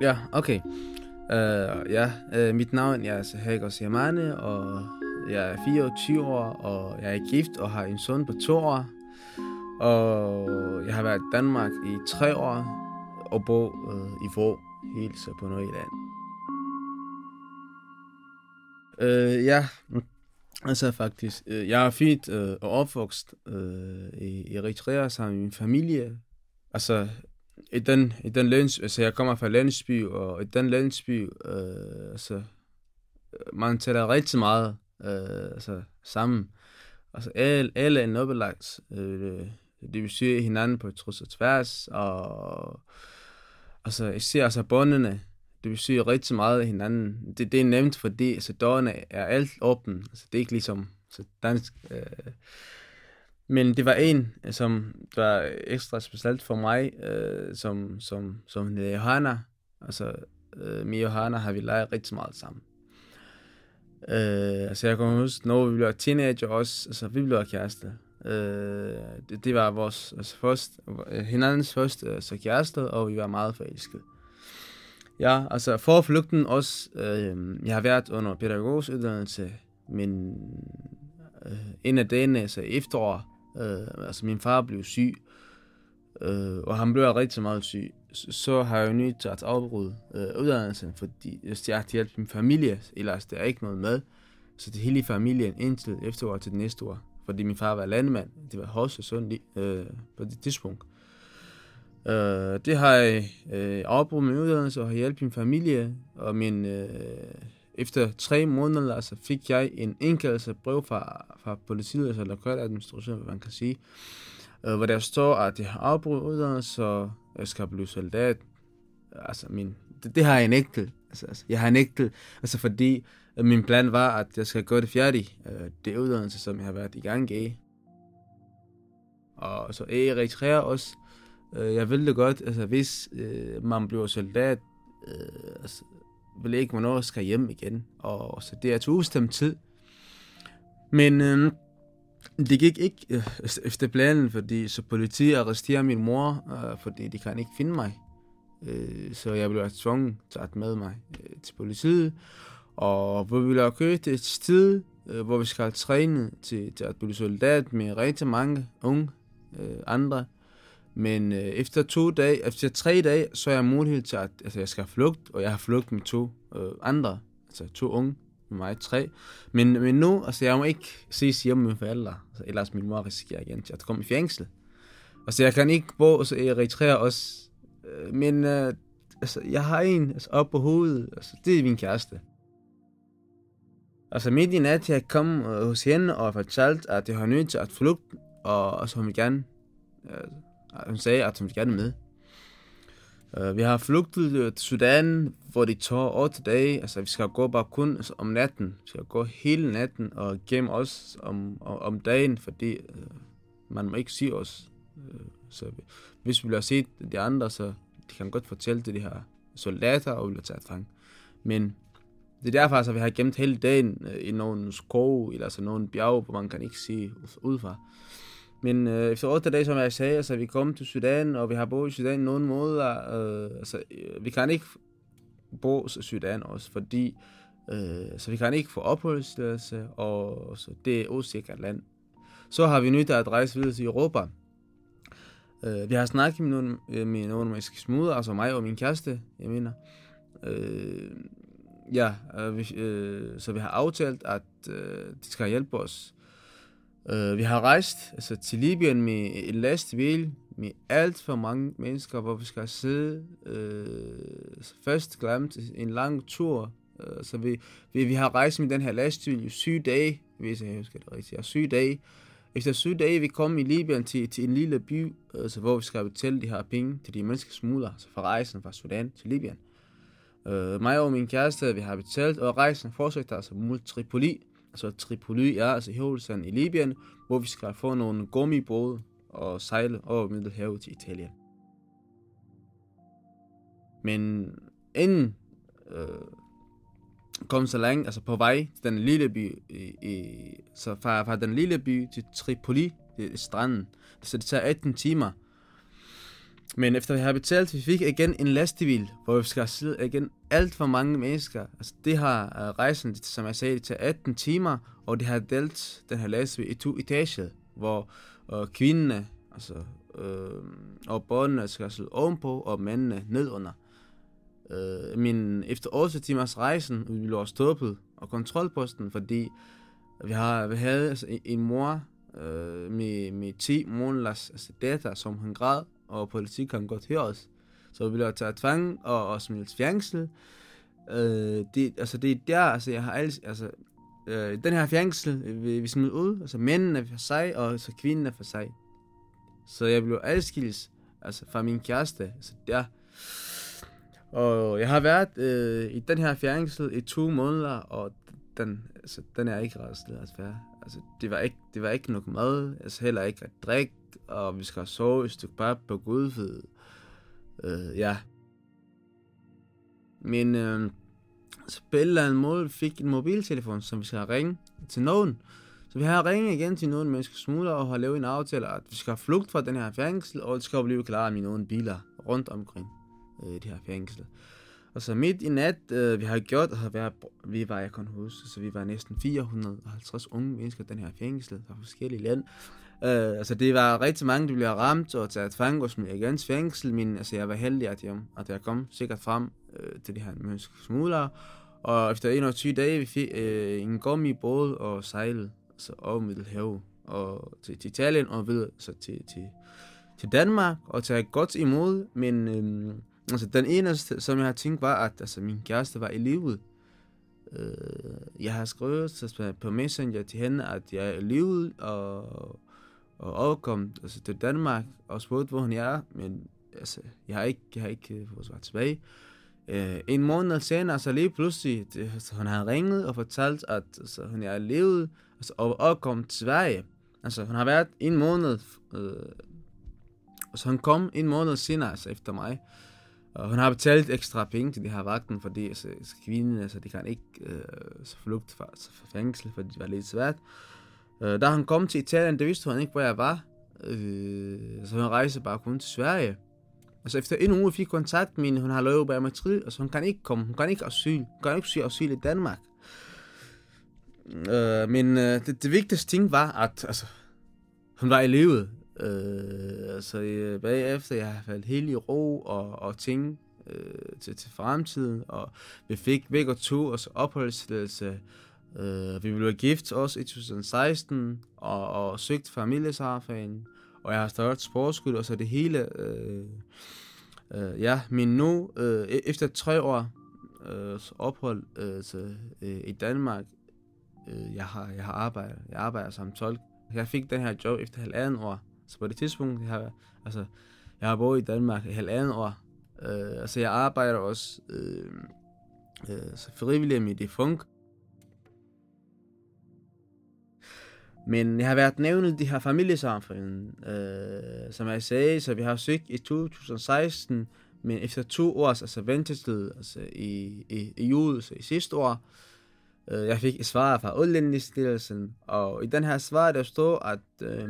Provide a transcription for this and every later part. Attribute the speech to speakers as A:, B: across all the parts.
A: Ja, okay. Uh, ja, uh, mit navn er Sahagos Yamane, og jeg er 24 år, og jeg er gift og har en søn på to år. Og jeg har været i Danmark i tre år og bo uh, i Vrå, helt så på Nordjylland. Uh, ja, altså faktisk. Uh, jeg er født uh, og opvokset uh, i Eritrea sammen med min familie. Altså, i den, i den landsby, altså jeg kommer fra landsby, og i den landsby, øh, altså, man taler rigtig meget øh, altså, sammen. Altså alle, alle er nobelagt. Øh, det vil sige hinanden på trods og tværs, og altså især altså båndene, det vil sige rigtig meget hinanden. Det, det er nemt, fordi altså, dørene er alt åben. Altså, det er ikke ligesom så dansk. Øh, men det var en, øh, som var ekstra specielt for mig, øh, som, som, som hedder Johanna. Altså, øh, med Johanna har vi leget rigtig meget sammen. Øh, altså, jeg kan huske, når vi blev teenager også, altså, vi blev kærester. Øh, det, det, var vores altså, først, øh, hinandens første altså, kæreste, og vi var meget forelskede. Ja, altså for flugten også, øh, jeg har været under pædagogisk uddannelse, men øh, en af dagene, altså efterår, Øh, altså min far blev syg, øh, og han blev rigtig meget syg. Så har jeg jo nødt til at afbryde øh, uddannelsen, fordi hvis jeg har hjælpe min familie, ellers der er ikke noget med. Så det hele familien indtil efterår til det næste år. Fordi min far var landmand. Det var Hosse sådan øh, på det tidspunkt. Øh, det har jeg øh, afbrudt min uddannelse og har hjulpet min familie. Og min, øh, efter tre måneder så fik jeg en indkaldelse brev fra, fra politiet, altså lokaladministrationen, hvad man kan sige, øh, hvor der står, at jeg har afbrudt uddannelse, så jeg skal blive soldat. Altså, min, det, det har jeg nægtet. Altså, altså, jeg har nægtet, altså fordi øh, min plan var, at jeg skal gøre det færdigt, øh, det uddannelse, som jeg har været i gang i. Og så Eritrea også, øh, jeg ville det godt, altså hvis øh, man bliver soldat, øh, altså, vil ikke, hvornår jeg skal hjem igen. Og så det er til ubestemt tid. Men øh, det gik ikke øh, efter planen, fordi så politiet arresterer min mor, øh, fordi de kan ikke finde mig. Øh, så jeg blev tvunget til at med mig øh, til politiet. Og hvor vi ville køre til et sted, øh, hvor vi skal træne til, til at blive soldat med rigtig mange unge øh, andre. Men øh, efter to dage, efter tre dage, så er jeg mulighed til, at altså, jeg skal flugt, og jeg har flugt med to øh, andre, altså to unge, med mig tre. Men, men nu, altså jeg må ikke ses hjemme med forældre, altså, ellers min mor risikerer igen til at komme i fængsel. Altså jeg kan ikke bo, så jeg registrerer også, øh, men øh, altså, jeg har en altså, op på hovedet, altså det er min kæreste. Altså midt i nat, jeg kom øh, hos hende og fortalte, at jeg har nødt til at flugte, og, og så hun vil gerne, øh, hun sagde, at hun vil gerne med. Uh, vi har flugtet øh, til Sudan, hvor det tager 8 dage. Altså, vi skal gå bare kun altså, om natten. Vi skal gå hele natten og gemme os om, om, om dagen, fordi uh, man må ikke se os. Uh, så hvis vi bliver set de andre, så de kan godt fortælle til de her soldater, og vi bliver taget fang. Men det er derfor, at altså, vi har gemt hele dagen i nogle skov, eller altså nogle bjerge, hvor man kan ikke se ud fra. Men øh, efter otte dage, som jeg sagde, altså, vi kom til Sudan, og vi har boet i Sudan nogle måneder. Øh, altså, øh, vi kan ikke bo i Sudan også, fordi øh, så vi kan ikke få opholdstilladelse, og så det er usikkert land. Så har vi nyt at rejse videre til Europa. Øh, vi har snakket med nogle, øh, med nogle af smuder, altså mig og min kæreste, jeg mener. Øh, ja, øh, vi, øh, så vi har aftalt, at øh, de skal hjælpe os Uh, vi har rejst altså, til Libyen med en lastbil med alt for mange mennesker, hvor vi skal sidde uh, øh, først glemt en lang tur. Uh, så vi, vi, vi har rejst med den her lastbil i syv dage, hvis jeg husker det rigtigt. Ja, syv dage. Efter syv dage, vi kom i Libyen til, til en lille by, uh, hvor vi skal betale de her penge til de menneskesmugler, altså fra rejsen fra Sudan til Libyen. Uh, mig og min kæreste, vi har betalt, og rejsen fortsætter altså mod Tripoli. Altså Tripoli er altså hovedstaden i Libyen, hvor vi skal få nogle gummibåde og sejle over Middelhavet til Italien. Men inden øh, kom så langt, altså på vej til den lille by, i, i, så fra, fra den lille by til Tripoli, det er stranden, så det tager 18 timer. Men efter vi har betalt, vi fik igen en lastbil, hvor vi skal sidde igen alt for mange mennesker. Altså, det har øh, rejsen, som jeg sagde, til 18 timer, og det har delt den her lastbil i to etager, hvor øh, kvinderne altså, øh, og børnene skal sidde ovenpå, og mændene nedunder. Øh, men efter 8 timers rejsen, vi blev stoppet og kontrolposten, fordi vi, har, vi havde altså, en mor uh, med, med 10 måneders altså, datter, som han græd, og politik kan godt høre os. Så vi bliver taget tvang og, og smidt fængsel. Øh, det, altså det er der, altså jeg har alt, altså øh, den her fængsel, vi, vi smidt ud, altså mændene for sig, og så kvinderne for sig. Så jeg blev adskilt, altså fra min kæreste, altså der. Og jeg har været øh, i den her fængsel i to måneder, og den, altså, den er ikke ret at være. Altså, det var ikke, det var ikke nok mad, altså heller ikke at drikke, og vi skal sove et stykke pap på gudfed. Øh, ja. Men øh, så på et eller andet måde fik en mobiltelefon, som vi skal ringe til nogen. Så vi har ringet igen til nogen mennesker smugler og har lavet en aftale, at vi skal flugt fra den her fængsel, og det skal blive klar med nogle biler rundt omkring øh, det her fængsel. Og så midt i nat, øh, vi har gjort, altså, har været, vi var, jeg kan huske, så vi var næsten 450 unge mennesker den her fængsel fra forskellige lande. Øh, altså det var rigtig mange, der blev ramt og taget fange og smidt igen fængsel, men altså, jeg var heldig, at jeg, at jeg kom sikkert frem øh, til de her menneskesmuglere. Og efter 21 dage, vi fik øh, en gummibåd og sejlede så over Middelhavet og til, til Italien og videre så til, til, til Danmark og tage godt imod, men øh, altså, den eneste, som jeg har tænkt, var, at altså, min kæreste var i livet. Øh, jeg har skrevet på Messenger til hende, at jeg er i livet, og, og overkom altså, til Danmark og spurgt, hvor hun er, men altså, jeg har ikke, jeg har ikke øh, fået svar tilbage. Øh, en måned senere, så lige pludselig, det, altså, hun har ringet og fortalt, at altså, hun er i livet, altså, og overkom til Sverige. Altså, hun har været en måned, øh, og så hun kom en måned senere, altså efter mig. Og hun har betalt ekstra penge til de her vagten, fordi altså, kvinden, altså, de kan ikke øh, så flugte fra, altså, fra fængsel, fordi det var lidt svært. Øh, da han kom til Italien, det vidste hun ikke, hvor jeg var. Øh, så hun rejste bare kun til Sverige. Og så efter en uge fik kontakt med hun har lovet og så altså, hun kan ikke komme, hun kan ikke asyl, hun kan ikke søge asyl i Danmark. Øh, men øh, det, det vigtigste ting var, at altså, hun var i livet. Øh, så øh, bagefter, jeg har faldt helt i ro og, og ting øh, til, til fremtiden, og vi fik væk og to os opholdstilladelse. Øh, vi blev gift også i 2016, og, og søgte familiesarfagen, og jeg har startet sportskud, og så det hele. Øh, øh, ja, men nu, øh, e-, efter tre år øh, ophold øh, så, øh, i Danmark, øh, jeg, har, jeg har arbejdet, jeg arbejder som tolk. Jeg fik den her job efter halvanden år, så på det tidspunkt, jeg har, altså, jeg har boet i Danmark i halvandet år. Øh, altså, jeg arbejder også øh, øh, så frivillig med det funk. Men jeg har været nævnt de her familiesamfund, øh, som jeg sagde, så vi har søgt i 2016, men efter to års altså ventetid, altså i, i, i jul, så i sidste år, Øh, jeg fik et svar fra Udlændingsstyrelsen, og i den her svar, der står, at øh,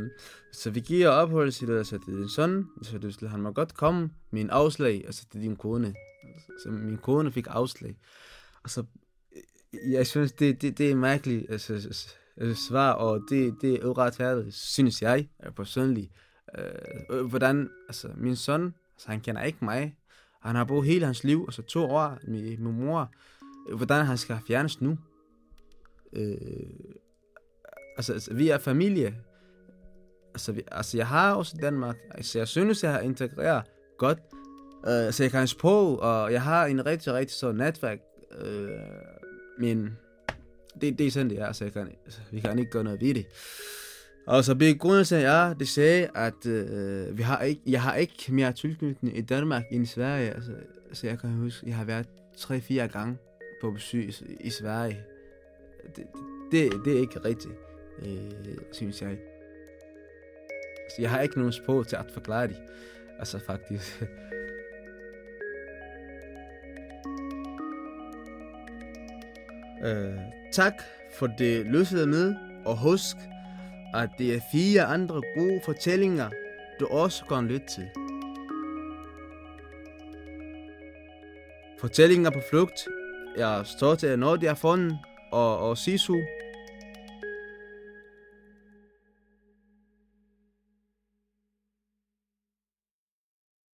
A: så vi giver opholdstilladelse til din søn, så det, han må godt komme med en afslag, altså til din kone. Så min kone fik afslag. Og så, øh, jeg synes, det, det, det er mærkeligt, altså, svar, og det, det er uretfærdigt, synes jeg øh, personligt. Øh, hvordan, altså min søn, altså, han kender ikke mig. Han har boet hele hans liv, altså to år med min mor. Hvordan han skal fjernes nu? Øh, altså, altså, vi er familie. Altså, vi, altså, jeg har også Danmark. Altså, jeg synes, jeg har integreret godt. Øh, så jeg kan sprog, og jeg har en rigtig, rigtig stor netværk. Øh, men det, det er sådan, det er, så jeg kan, altså, vi kan ikke gøre noget ved det. Og så begrundelsen er, det sagde, at øh, vi har ikke, jeg har ikke mere tilknytning i Danmark end i Sverige. Altså, så jeg kan huske, jeg har været 3-4 gange på besøg i, i Sverige. Det, det, det er ikke rigtigt, øh, synes jeg. Altså, jeg har ikke nogen sprog til at forklare det. Altså faktisk. øh, tak for det løsede med, og husk, at det er fire andre gode fortællinger, du også kan lytte til. Fortællinger på flugt. Jeg står til, når de er fundet, og, og Sisu.